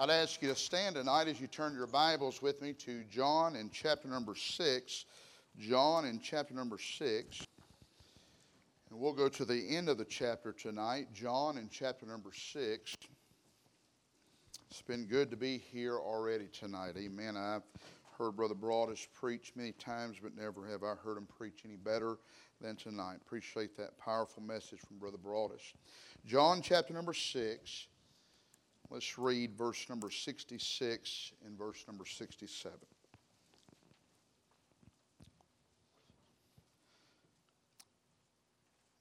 I'd ask you to stand tonight as you turn your Bibles with me to John in chapter number 6. John in chapter number 6. And we'll go to the end of the chapter tonight, John in chapter number 6. It's been good to be here already tonight. Amen. I've heard Brother Broadus preach many times, but never have I heard him preach any better than tonight. Appreciate that powerful message from Brother Broadus. John chapter number 6. Let's read verse number 66 and verse number 67.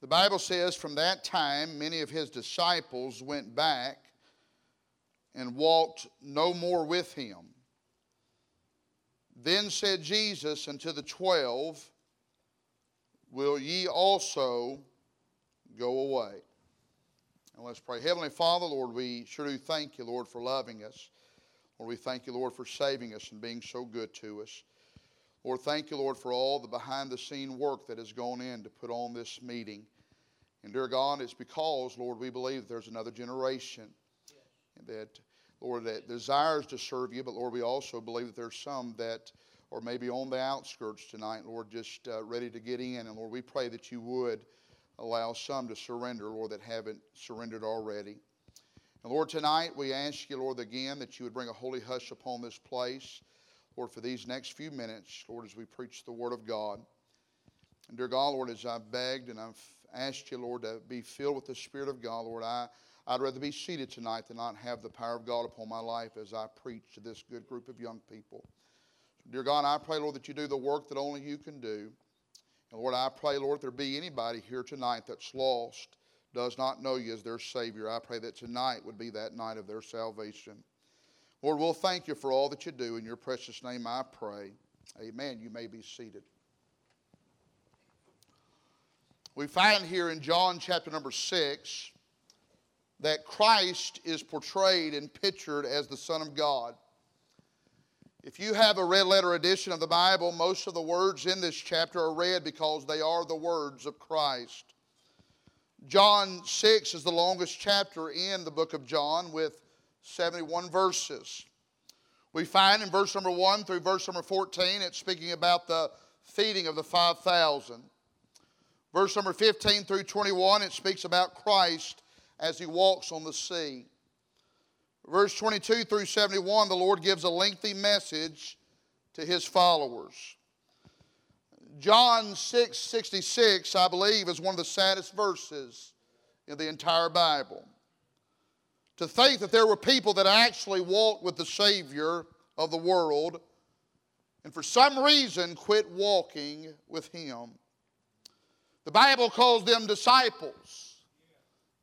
The Bible says, From that time, many of his disciples went back and walked no more with him. Then said Jesus unto the twelve, Will ye also go away? And let's pray. Heavenly Father, Lord, we sure do thank you, Lord, for loving us. Lord, we thank you, Lord, for saving us and being so good to us. Lord, thank you, Lord, for all the behind the scene work that has gone in to put on this meeting. And dear God, it's because, Lord, we believe there's another generation that, Lord, that desires to serve you, but Lord, we also believe that there's some that are maybe on the outskirts tonight, Lord, just uh, ready to get in. And Lord, we pray that you would allow some to surrender, Lord, that haven't surrendered already. And Lord, tonight we ask you, Lord, again that you would bring a holy hush upon this place. Lord, for these next few minutes, Lord, as we preach the Word of God. And dear God, Lord, as I've begged and I've asked you, Lord, to be filled with the Spirit of God, Lord, I, I'd rather be seated tonight than not have the power of God upon my life as I preach to this good group of young people. So, dear God, I pray, Lord, that you do the work that only you can do. And Lord, I pray, Lord, if there be anybody here tonight that's lost, does not know you as their Savior, I pray that tonight would be that night of their salvation. Lord, we'll thank you for all that you do. In your precious name I pray. Amen. You may be seated. We find here in John chapter number 6 that Christ is portrayed and pictured as the Son of God. If you have a red letter edition of the Bible, most of the words in this chapter are red because they are the words of Christ. John 6 is the longest chapter in the book of John with 71 verses. We find in verse number 1 through verse number 14, it's speaking about the feeding of the 5,000. Verse number 15 through 21, it speaks about Christ as he walks on the sea. Verse 22 through 71, the Lord gives a lengthy message to his followers. John 6 66, I believe, is one of the saddest verses in the entire Bible. To think that there were people that actually walked with the Savior of the world and for some reason quit walking with Him. The Bible calls them disciples,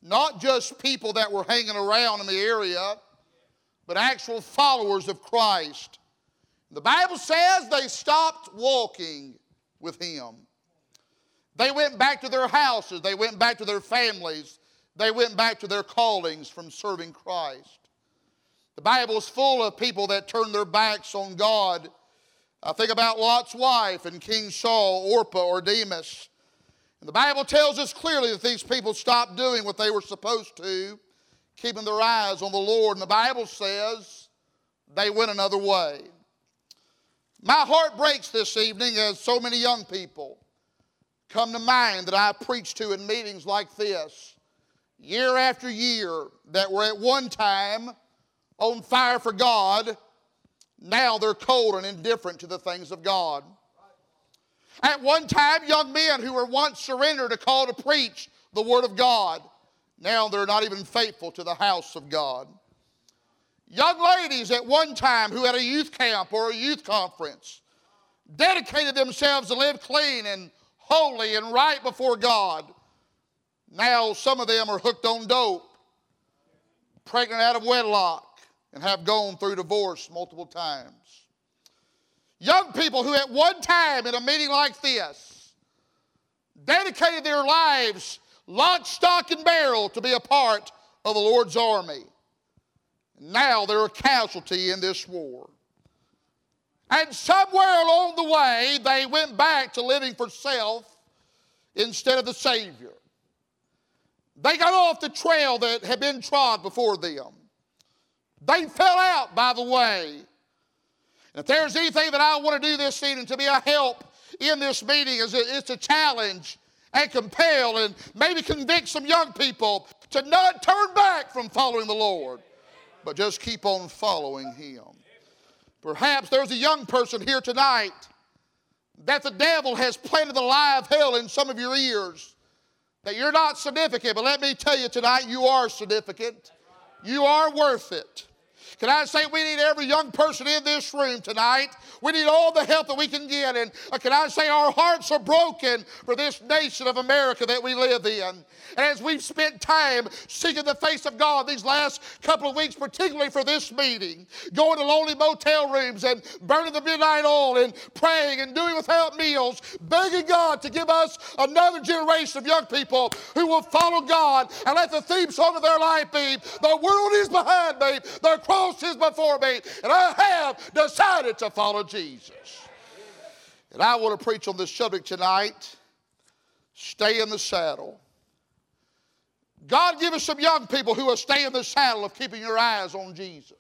not just people that were hanging around in the area but actual followers of Christ. The Bible says they stopped walking with Him. They went back to their houses, they went back to their families, they went back to their callings from serving Christ. The Bible is full of people that turned their backs on God. I think about Lot's wife and King Saul, Orpah, or Demas. And the Bible tells us clearly that these people stopped doing what they were supposed to keeping their eyes on the Lord. And the Bible says they went another way. My heart breaks this evening as so many young people come to mind that I preach to in meetings like this, year after year, that were at one time on fire for God, now they're cold and indifferent to the things of God. At one time, young men who were once surrendered a call to preach the Word of God now they're not even faithful to the house of God. Young ladies at one time who had a youth camp or a youth conference dedicated themselves to live clean and holy and right before God. Now some of them are hooked on dope, pregnant out of wedlock, and have gone through divorce multiple times. Young people who at one time in a meeting like this dedicated their lives lock, stock, and barrel to be a part of the Lord's army. Now they're a casualty in this war. And somewhere along the way, they went back to living for self instead of the Savior. They got off the trail that had been trod before them. They fell out by the way. And if there's anything that I want to do this evening to be a help in this meeting, is it's a challenge and compel and maybe convict some young people to not turn back from following the Lord, but just keep on following Him. Perhaps there's a young person here tonight that the devil has planted the lie of hell in some of your ears, that you're not significant. But let me tell you tonight, you are significant. You are worth it. Can I say we need every young person in this room tonight? We need all the help that we can get. And uh, can I say our hearts are broken for this nation of America that we live in? And as we've spent time seeking the face of God these last couple of weeks, particularly for this meeting, going to lonely motel rooms and burning the midnight oil and praying and doing without meals, begging God to give us another generation of young people who will follow God and let the theme song of their life be The world is behind me, the cross is before me, and I have decided to follow Jesus. And I want to preach on this subject tonight. Stay in the saddle. God give us some young people who will stay in the saddle of keeping your eyes on Jesus.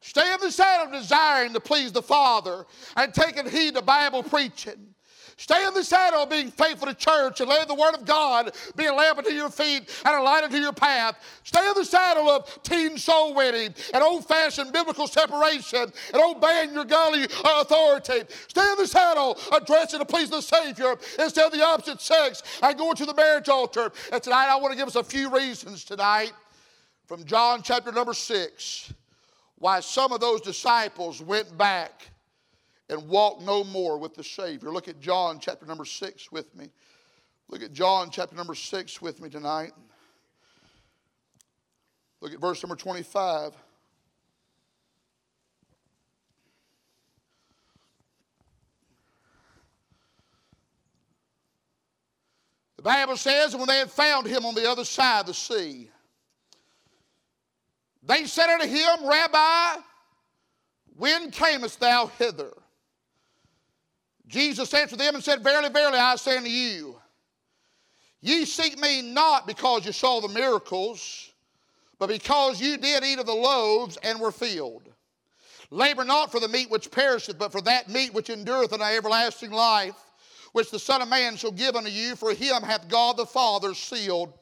Stay in the saddle desiring to please the Father and taking heed to Bible preaching. Stay in the saddle of being faithful to church and letting the Word of God be a lamp unto your feet and a light unto your path. Stay in the saddle of teen soul winning and old fashioned biblical separation and obeying your godly uh, authority. Stay in the saddle of dressing to please the Savior instead of the opposite sex and going to the marriage altar. And tonight I want to give us a few reasons tonight from John chapter number six why some of those disciples went back and walk no more with the Savior. Look at John chapter number 6 with me. Look at John chapter number 6 with me tonight. Look at verse number 25. The Bible says, when they had found him on the other side of the sea, they said unto him, Rabbi, when camest thou hither? Jesus answered them and said, Verily, verily, I say unto you, ye seek me not because you saw the miracles, but because you did eat of the loaves and were filled. Labor not for the meat which perisheth, but for that meat which endureth unto everlasting life, which the Son of Man shall give unto you, for him hath God the Father sealed.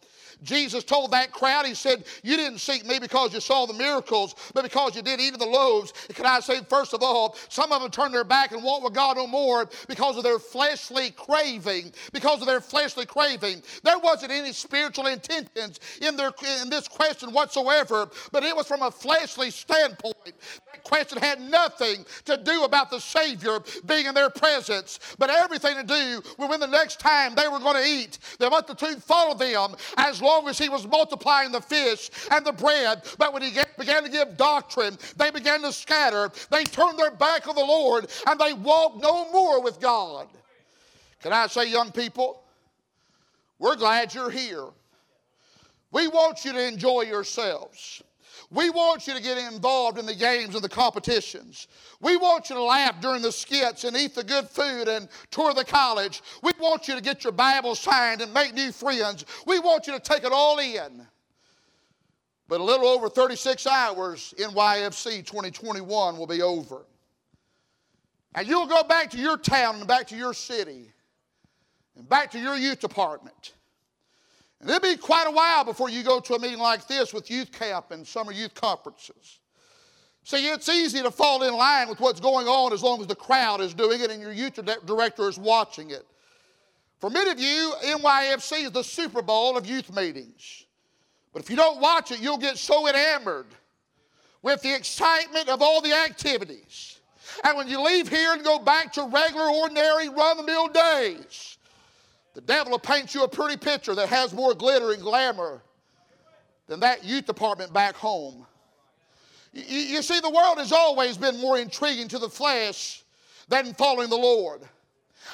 Jesus told that crowd, He said, You didn't seek me because you saw the miracles, but because you did eat of the loaves. Can I say, first of all, some of them turned their back and walked with God no more because of their fleshly craving. Because of their fleshly craving. There wasn't any spiritual intentions in, their, in this question whatsoever, but it was from a fleshly standpoint. That question had nothing to do about the Savior being in their presence, but everything to do with when the next time they were going to eat. The multitude followed them as long long as he was multiplying the fish and the bread. But when he began to give doctrine, they began to scatter. They turned their back on the Lord and they walked no more with God. Can I say, young people, we're glad you're here. We want you to enjoy yourselves. We want you to get involved in the games and the competitions. We want you to laugh during the skits and eat the good food and tour the college. We want you to get your Bible signed and make new friends. We want you to take it all in. But a little over 36 hours, NYFC 2021 will be over. And you'll go back to your town and back to your city and back to your youth department. And it'll be quite a while before you go to a meeting like this with youth camp and summer youth conferences. See, it's easy to fall in line with what's going on as long as the crowd is doing it and your youth director is watching it. For many of you, NYFC is the Super Bowl of youth meetings. But if you don't watch it, you'll get so enamored with the excitement of all the activities. And when you leave here and go back to regular, ordinary, run the mill days, the devil will paint you a pretty picture that has more glitter and glamour than that youth department back home. You, you, see, the world has always been more intriguing to the flesh than following the Lord.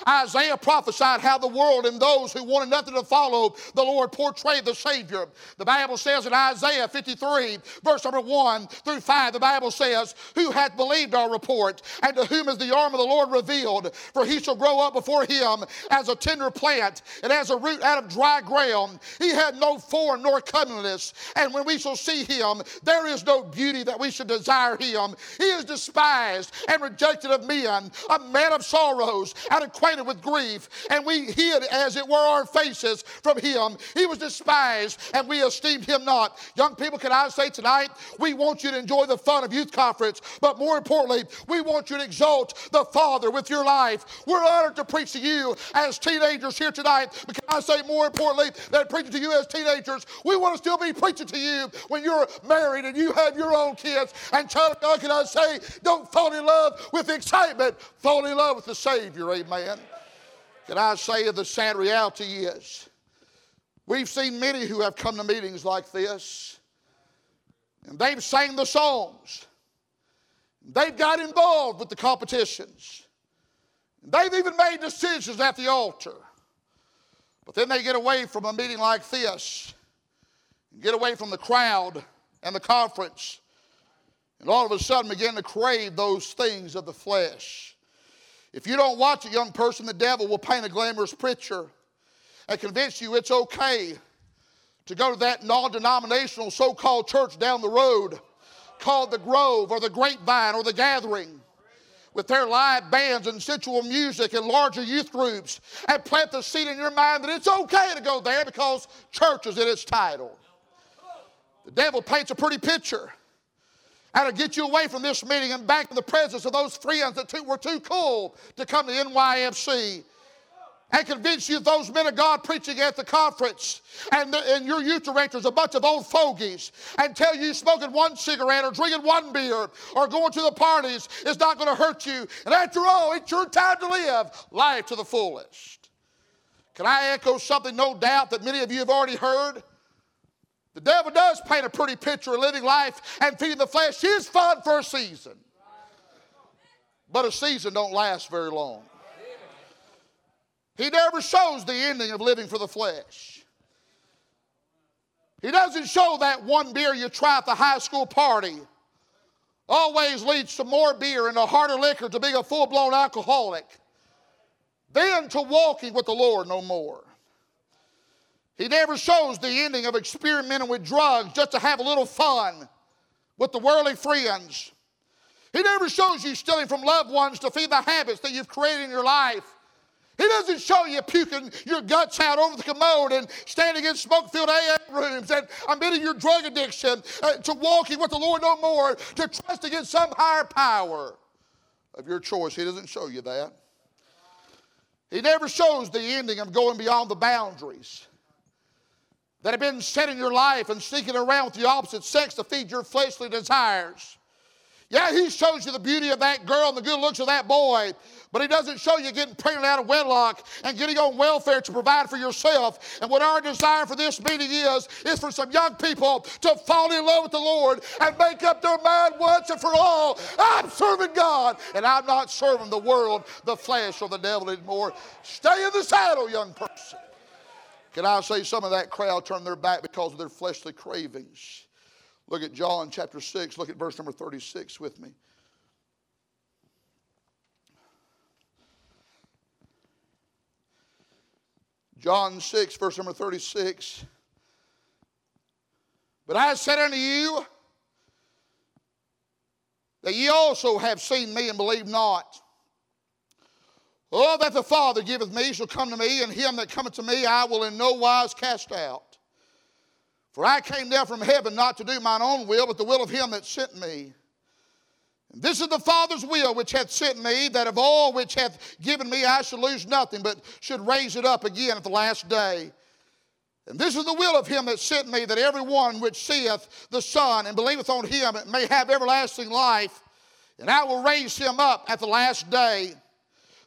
Isaiah prophesied how the world and those who wanted nothing to follow the Lord portrayed the Savior. The Bible says in Isaiah 53, verse number 1 through 5, the Bible says, Who hath believed our report, and to whom is the arm of the Lord revealed? For he shall grow up before him as a tender plant, and as a root out of dry ground. He had no form nor comeliness, and when we shall see him, there is no beauty that we should desire him. He is despised and rejected of men, a man of sorrows, and acquainted acquainted with grief, and we hid, as it were, our faces from him. He was despised, and we esteemed him not. Young people, can I say tonight, we want you to enjoy the fun of youth conference, but more importantly, we want you to exalt the Father with your life. We're honored to preach to you as teenagers here tonight, but can I say more importantly than preaching to you as teenagers, we want to still be preaching to you when you're married and you have your own kids. And child of God, can I say, don't fall in love with excitement, fall in love with the Savior. Amen. Can I say the sad reality is we've seen many who have come to meetings like this and they've sang the songs. They've got involved with the competitions. They've even made decisions at the altar. But then they get away from a meeting like this, get away from the crowd and the conference, and all of a sudden begin to crave those things of the flesh. If you don't watch a young person, the devil will paint a glamorous picture and convince you it's okay to go to that non denominational so called church down the road called the Grove or the Grapevine or the Gathering with their live bands and sensual music and larger youth groups and plant the seed in your mind that it's okay to go there because church is in its title. The devil paints a pretty picture to get you away from this meeting and back in the presence of those friends that too, were too cool to come to NYFC. And convince you those men of God preaching at the conference and, the, and your youth directors, a bunch of old fogies, and tell you smoking one cigarette or drinking one beer or going to the parties is not going to hurt you. And after all, it's your time to live life to the fullest. Can I echo something, no doubt, that many of you have already heard? The devil does paint a pretty picture of living life and feeding the flesh is fun for a season. But a season don't last very long. He never shows the ending of living for the flesh. He doesn't show that one beer you try at the high school party always leads to more beer and a harder liquor to being a full blown alcoholic, then to walking with the Lord no more. He never shows the ending of experimenting with drugs just to have a little fun with the worldly friends. He never shows you stealing from loved ones to feed the habits that you've created in your life. He doesn't show you puking your guts out over the commode and standing in smoke filled AA rooms and admitting your drug addiction uh, to walking with the Lord no more, to trusting in some higher power of your choice. He doesn't show you that. He never shows the ending of going beyond the boundaries that have been set in your life and sneaking around with the opposite sex to feed your fleshly desires. Yeah, he shows you the beauty of that girl and the good looks of that boy, but he doesn't show you getting pregnant out of wedlock and getting on welfare to provide for yourself. And what our desire for this meeting is, is for some young people to fall in love with the Lord and make up their mind once and for all. I'm serving God, and I'm not serving the world, the flesh, or the devil anymore. Stay in the saddle, young person. Can I say some of that crowd turned their back because of their fleshly cravings? Look at John chapter 6. Look at verse number 36 with me. John 6, verse number 36. But I said unto you that ye also have seen me and believe not. All that the Father giveth me shall come to me, and him that cometh to me I will in no wise cast out. For I came down from heaven not to do mine own will, but the will of him that sent me. And this is the Father's will which hath sent me, that of all which hath given me I should lose nothing, but should raise it up again at the last day. And this is the will of him that sent me, that every one which seeth the Son and believeth on him may have everlasting life, and I will raise him up at the last day.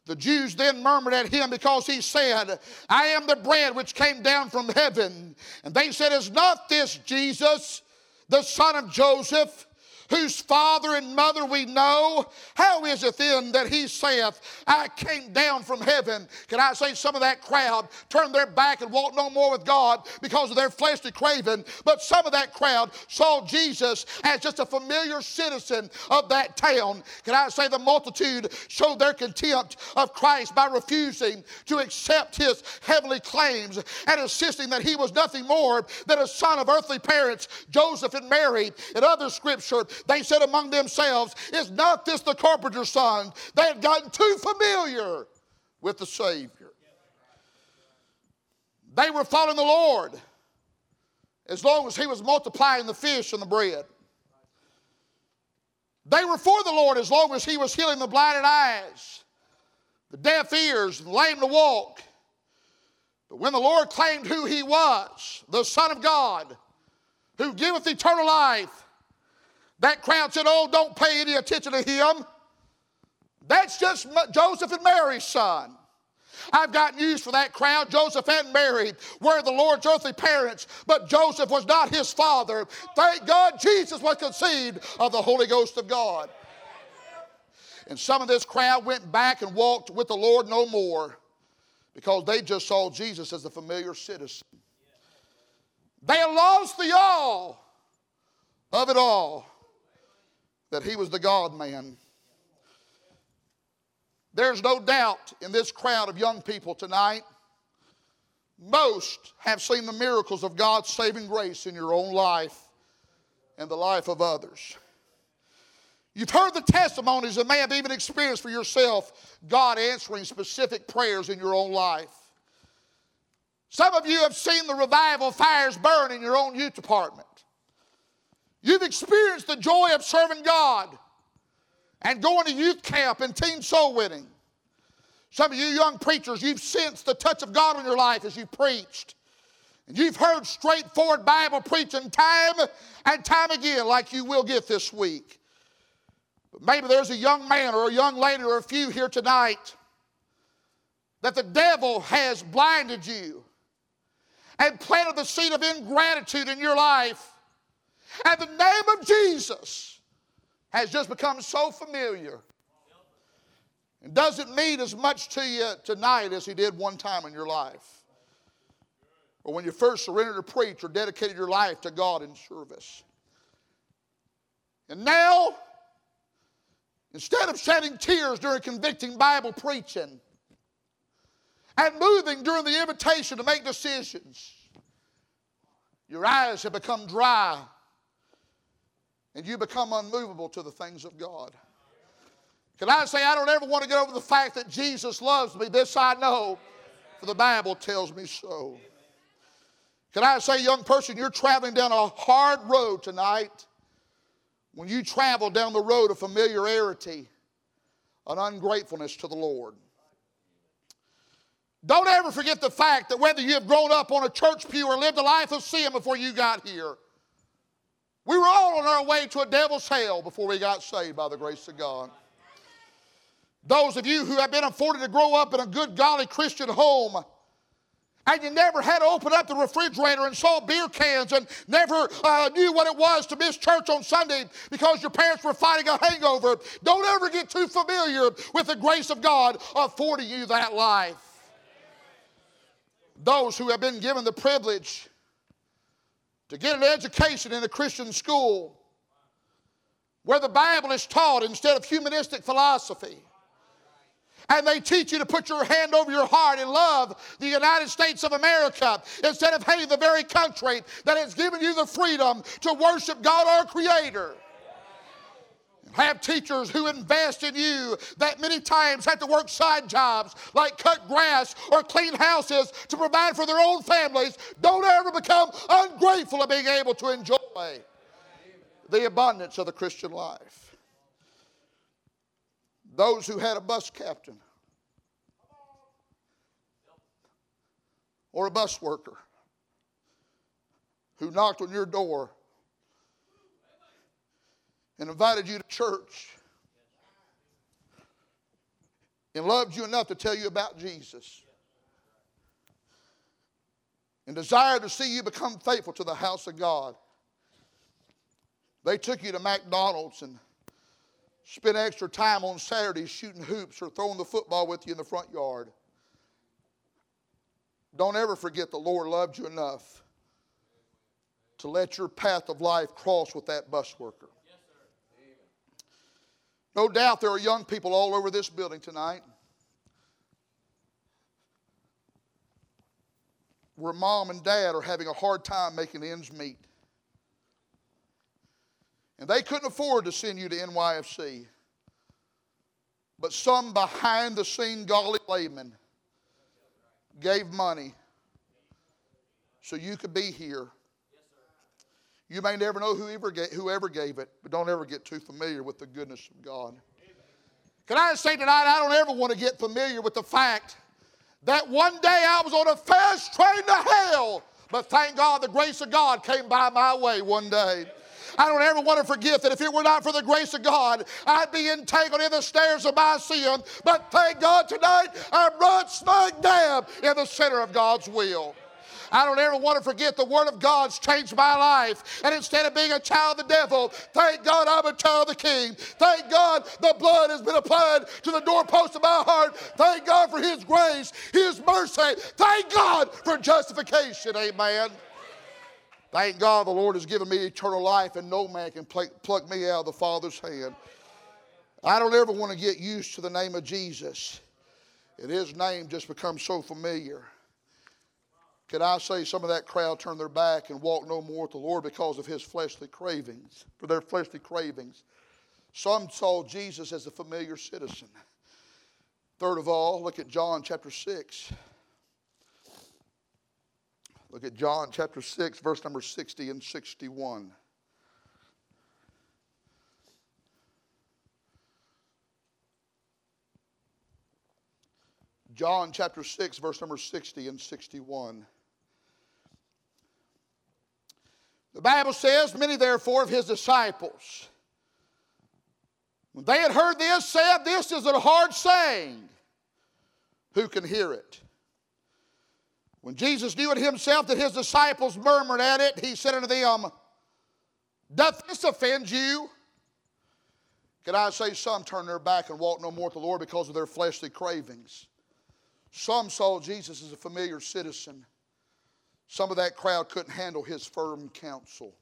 The Jews then murmured at him because he said, I am the bread which came down from heaven. And they said, Is not this Jesus, the son of Joseph? Whose father and mother we know, how is it then that he saith, I came down from heaven? Can I say some of that crowd turned their back and walked no more with God because of their fleshly craving? But some of that crowd saw Jesus as just a familiar citizen of that town. Can I say the multitude showed their contempt of Christ by refusing to accept his heavenly claims and insisting that he was nothing more than a son of earthly parents, Joseph and Mary. In other scripture, they said among themselves, Is not this the carpenter's son? They had gotten too familiar with the Savior. They were following the Lord as long as He was multiplying the fish and the bread. They were for the Lord as long as He was healing the blinded eyes, the deaf ears, the lame to walk. But when the Lord claimed who He was, the Son of God, who giveth eternal life, that crowd said, Oh, don't pay any attention to him. That's just Joseph and Mary's son. I've got news for that crowd. Joseph and Mary were the Lord's earthly parents, but Joseph was not his father. Thank God Jesus was conceived of the Holy Ghost of God. And some of this crowd went back and walked with the Lord no more because they just saw Jesus as a familiar citizen. They lost the all of it all that he was the God man. There's no doubt in this crowd of young people tonight, most have seen the miracles of God's saving grace in your own life and the life of others. You've heard the testimonies and may have even experienced for yourself God answering specific prayers in your own life. Some of you have seen the revival fires burn in your own youth department. You've experienced the joy of serving God and going to youth camp and teen soul winning. Some of you young preachers, you've sensed the touch of God in your life as you preached. And you've heard straightforward Bible preaching time and time again, like you will get this week. But maybe there's a young man or a young lady or a few here tonight that the devil has blinded you and planted the seed of ingratitude in your life and the name of Jesus has just become so familiar and doesn't mean as much to you tonight as he did one time in your life. Or when you first surrendered to preach or dedicated your life to God in service. And now, instead of shedding tears during convicting Bible preaching and moving during the invitation to make decisions, your eyes have become dry and you become unmovable to the things of God. Can I say, I don't ever want to get over the fact that Jesus loves me? This I know, for the Bible tells me so. Can I say, young person, you're traveling down a hard road tonight when you travel down the road of familiarity and ungratefulness to the Lord. Don't ever forget the fact that whether you have grown up on a church pew or lived a life of sin before you got here, we were all on our way to a devil's hell before we got saved by the grace of God. Those of you who have been afforded to grow up in a good, godly Christian home, and you never had to open up the refrigerator and saw beer cans and never uh, knew what it was to miss church on Sunday because your parents were fighting a hangover, don't ever get too familiar with the grace of God affording you that life. Those who have been given the privilege to get an education in a Christian school where the Bible is taught instead of humanistic philosophy. And they teach you to put your hand over your heart and love the United States of America instead of hating the very country that has given you the freedom to worship God our Creator have teachers who invest in you that many times have to work side jobs like cut grass or clean houses to provide for their own families. Don't ever become ungrateful of being able to enjoy the abundance of the Christian life. Those who had a bus captain or a bus worker who knocked on your door and invited you to church and loved you enough to tell you about Jesus and desired to see you become faithful to the house of God. They took you to McDonald's and spent extra time on Saturdays shooting hoops or throwing the football with you in the front yard. Don't ever forget the Lord loved you enough to let your path of life cross with that bus worker. No doubt there are young people all over this building tonight where mom and dad are having a hard time making ends meet. And they couldn't afford to send you to NYFC. But some behind the scene golly layman gave money so you could be here. You may never know whoever gave, whoever gave it, but don't ever get too familiar with the goodness of God. Can I say tonight, I don't ever want to get familiar with the fact that one day I was on a fast train to hell, but thank God the grace of God came by my way one day. I don't ever want to forget that if it were not for the grace of God, I'd be entangled in the snares of my sin. But thank God tonight, I'm right smack dab in the center of God's will. I don't ever want to forget the Word of God's changed my life. And instead of being a child of the devil, thank God I'm a child of the King. Thank God the blood has been applied to the doorpost of my heart. Thank God for His grace, His mercy. Thank God for justification. Amen. Thank God the Lord has given me eternal life, and no man can pluck me out of the Father's hand. I don't ever want to get used to the name of Jesus. And his name just becomes so familiar. Can I say some of that crowd turned their back and walked no more with the Lord because of his fleshly cravings, for their fleshly cravings? Some saw Jesus as a familiar citizen. Third of all, look at John chapter 6. Look at John chapter 6, verse number 60 and 61. John chapter 6, verse number 60 and 61. The Bible says, Many therefore of his disciples, when they had heard this, said, This is a hard saying. Who can hear it? When Jesus knew it himself that his disciples murmured at it, he said unto them, Doth this offend you? Can I say some turn their back and walk no more with the Lord because of their fleshly cravings? Some saw Jesus as a familiar citizen. Some of that crowd couldn't handle his firm counsel.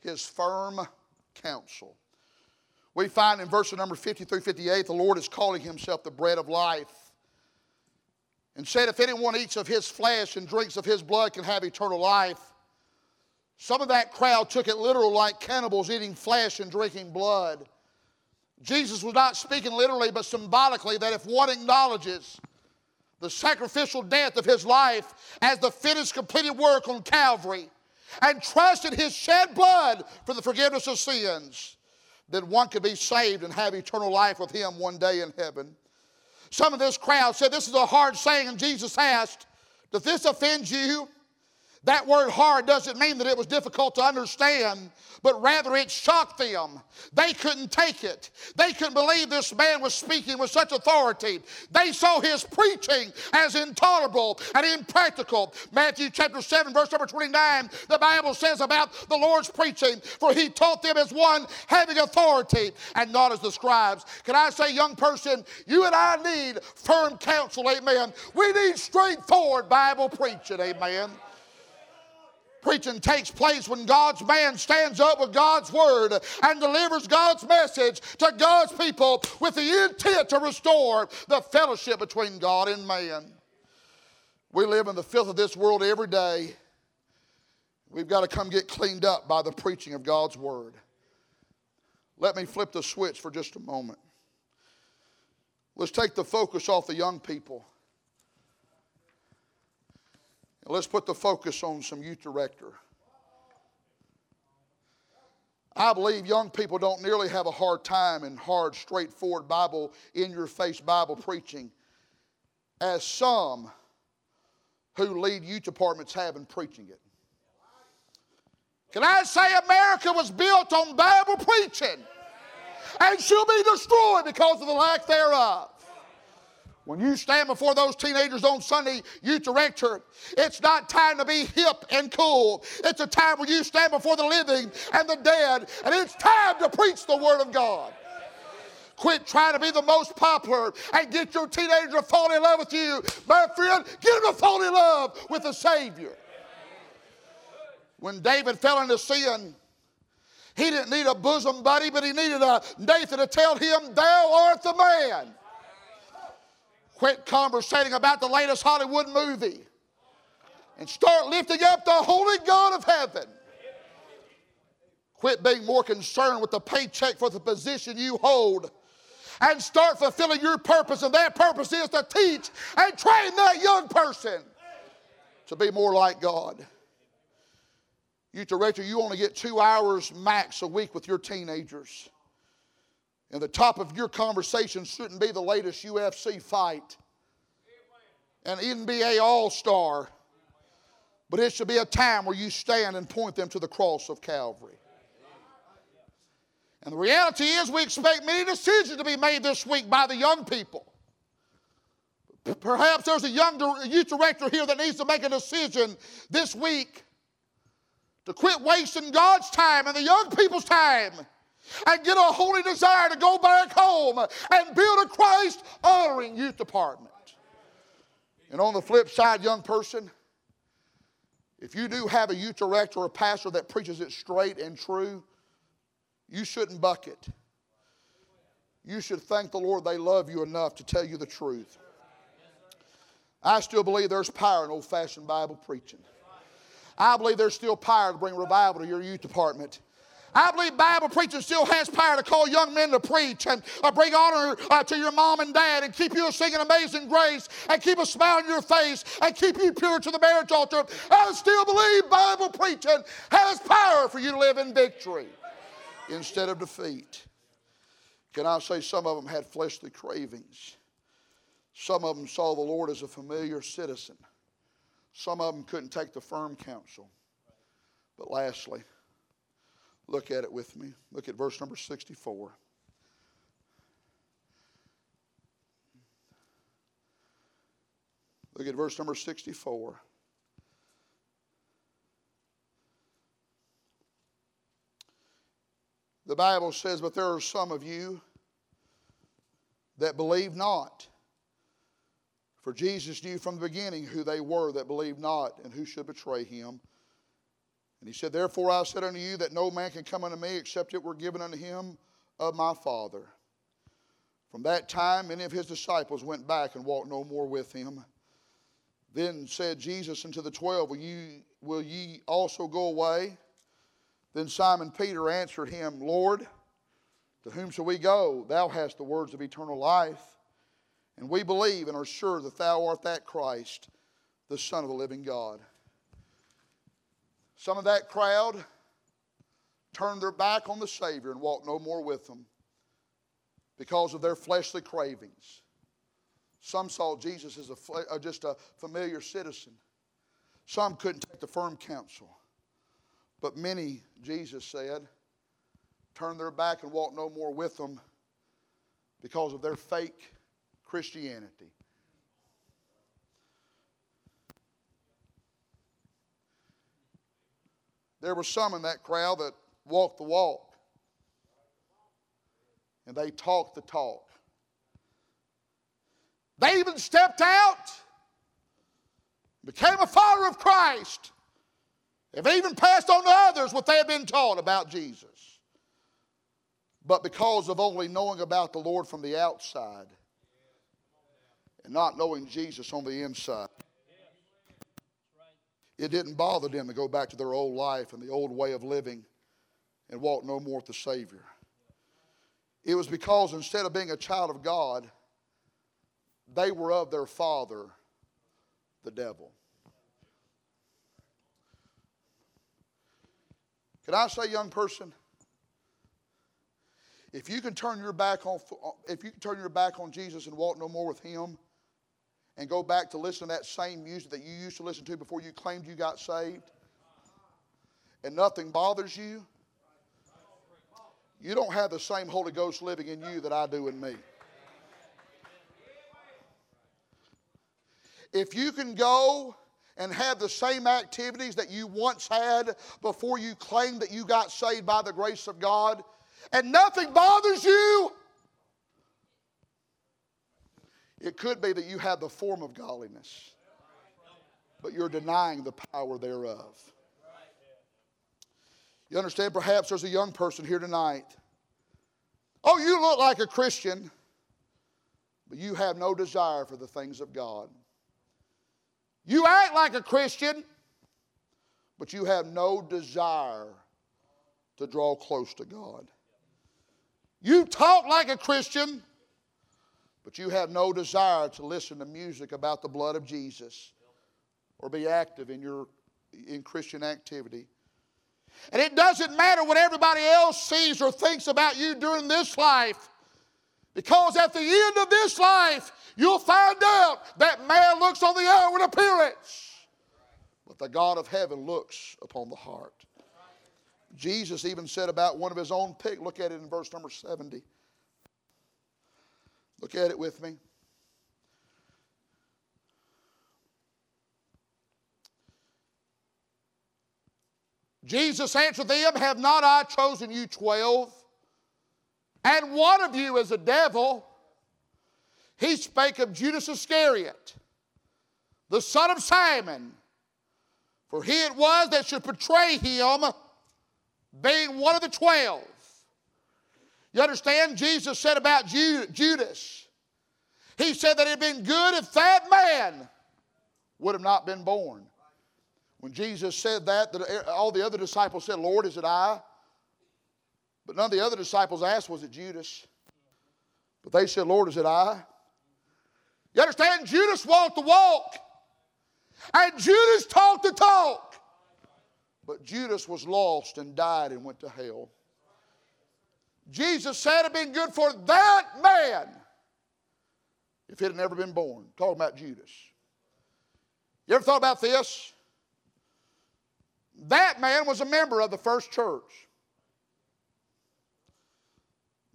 His firm counsel. We find in verse number 50 through 58, the Lord is calling himself the bread of life. And said, If anyone eats of his flesh and drinks of his blood can have eternal life. Some of that crowd took it literal, like cannibals eating flesh and drinking blood. Jesus was not speaking literally, but symbolically, that if one acknowledges the sacrificial death of his life as the finished completed work on Calvary and trusted his shed blood for the forgiveness of sins, then one could be saved and have eternal life with him one day in heaven. Some of this crowd said, This is a hard saying, and Jesus asked, Does this offend you? That word hard doesn't mean that it was difficult to understand, but rather it shocked them. They couldn't take it. They couldn't believe this man was speaking with such authority. They saw his preaching as intolerable and impractical. Matthew chapter 7, verse number 29, the Bible says about the Lord's preaching, for he taught them as one having authority and not as the scribes. Can I say, young person, you and I need firm counsel, amen. We need straightforward Bible preaching, amen. Preaching takes place when God's man stands up with God's word and delivers God's message to God's people with the intent to restore the fellowship between God and man. We live in the filth of this world every day. We've got to come get cleaned up by the preaching of God's word. Let me flip the switch for just a moment. Let's take the focus off the young people Let's put the focus on some youth director. I believe young people don't nearly have a hard time in hard, straightforward Bible, in your face Bible preaching as some who lead youth departments have in preaching it. Can I say America was built on Bible preaching and she'll be destroyed because of the lack thereof? When you stand before those teenagers on Sunday, youth director, it's not time to be hip and cool. It's a time where you stand before the living and the dead, and it's time to preach the Word of God. Quit trying to be the most popular and get your teenager to fall in love with you. My friend, get him to fall in love with the Savior. When David fell into sin, he didn't need a bosom buddy, but he needed a Nathan to tell him, Thou art the man. Quit conversating about the latest Hollywood movie and start lifting up the holy God of heaven. Quit being more concerned with the paycheck for the position you hold and start fulfilling your purpose. And that purpose is to teach and train that young person to be more like God. You, director, you only get two hours max a week with your teenagers. And the top of your conversation shouldn't be the latest UFC fight, an NBA All Star, but it should be a time where you stand and point them to the cross of Calvary. And the reality is, we expect many decisions to be made this week by the young people. Perhaps there's a young youth director here that needs to make a decision this week to quit wasting God's time and the young people's time and get a holy desire to go back home and build a Christ honoring youth department. And on the flip side, young person, if you do have a youth director or a pastor that preaches it straight and true, you shouldn't buck it. You should thank the Lord they love you enough to tell you the truth. I still believe there's power in old fashioned Bible preaching. I believe there's still power to bring revival to your youth department. I believe Bible preaching still has power to call young men to preach and uh, bring honor uh, to your mom and dad and keep you singing Amazing Grace and keep a smile on your face and keep you pure to the marriage altar. I still believe Bible preaching has power for you to live in victory instead of defeat. Can I say some of them had fleshly cravings? Some of them saw the Lord as a familiar citizen. Some of them couldn't take the firm counsel. But lastly, Look at it with me. Look at verse number 64. Look at verse number 64. The Bible says, But there are some of you that believe not. For Jesus knew from the beginning who they were that believed not and who should betray him. And he said, Therefore I said unto you that no man can come unto me except it were given unto him of my Father. From that time, many of his disciples went back and walked no more with him. Then said Jesus unto the twelve, Will, you, will ye also go away? Then Simon Peter answered him, Lord, to whom shall we go? Thou hast the words of eternal life. And we believe and are sure that thou art that Christ, the Son of the living God. Some of that crowd turned their back on the Savior and walked no more with them because of their fleshly cravings. Some saw Jesus as a, uh, just a familiar citizen. Some couldn't take the firm counsel. But many, Jesus said, turned their back and walked no more with them because of their fake Christianity. There were some in that crowd that walked the walk, and they talked the talk. They even stepped out, became a follower of Christ, have even passed on to others what they had been taught about Jesus. But because of only knowing about the Lord from the outside and not knowing Jesus on the inside, it didn't bother them to go back to their old life and the old way of living and walk no more with the Savior. It was because instead of being a child of God, they were of their father, the devil. Can I say, young person, if you can turn your back on if you can turn your back on Jesus and walk no more with him, and go back to listen to that same music that you used to listen to before you claimed you got saved, and nothing bothers you, you don't have the same Holy Ghost living in you that I do in me. If you can go and have the same activities that you once had before you claimed that you got saved by the grace of God, and nothing bothers you, it could be that you have the form of godliness, but you're denying the power thereof. You understand? Perhaps there's a young person here tonight. Oh, you look like a Christian, but you have no desire for the things of God. You act like a Christian, but you have no desire to draw close to God. You talk like a Christian, but you have no desire to listen to music about the blood of Jesus or be active in your in Christian activity. And it doesn't matter what everybody else sees or thinks about you during this life. Because at the end of this life, you'll find out that man looks on the outward appearance, but the God of heaven looks upon the heart. Jesus even said about one of his own pick, look at it in verse number 70. Look at it with me. Jesus answered them, Have not I chosen you twelve? And one of you is a devil. He spake of Judas Iscariot, the son of Simon. For he it was that should betray him, being one of the twelve. You understand? Jesus said about Judas, He said that it had been good if that man would have not been born. When Jesus said that, all the other disciples said, Lord, is it I? But none of the other disciples asked, Was it Judas? But they said, Lord, is it I? You understand? Judas walked the walk, and Judas talked the talk. But Judas was lost and died and went to hell. Jesus said it'd been good for that man if it had never been born. Talking about Judas. You ever thought about this? That man was a member of the first church.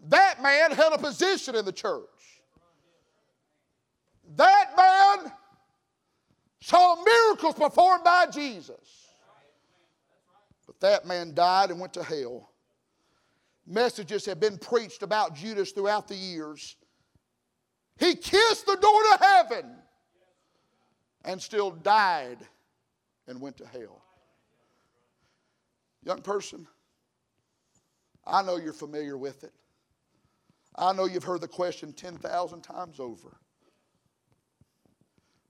That man held a position in the church. That man saw miracles performed by Jesus. But that man died and went to hell. Messages have been preached about Judas throughout the years. He kissed the door to heaven and still died and went to hell. Young person, I know you're familiar with it. I know you've heard the question 10,000 times over.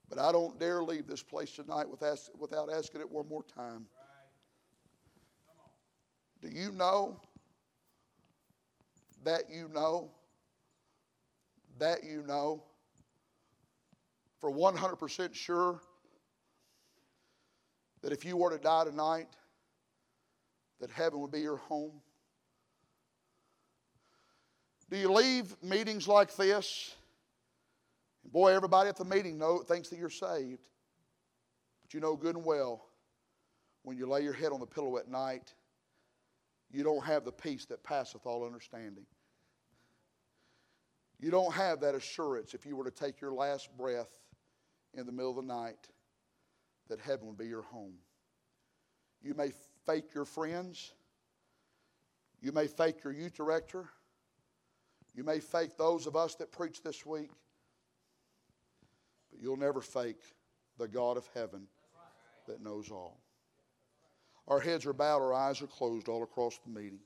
But I don't dare leave this place tonight without asking it one more time. Do you know that you know that you know for 100% sure that if you were to die tonight, that heaven would be your home? Do you leave meetings like this? boy, everybody at the meeting know, thinks that you're saved. But you know good and well, when you lay your head on the pillow at night, you don't have the peace that passeth all understanding. You don't have that assurance if you were to take your last breath in the middle of the night that heaven would be your home. You may fake your friends. You may fake your youth director. You may fake those of us that preach this week. But you'll never fake the God of heaven that knows all. Our heads are bowed, our eyes are closed all across the meeting.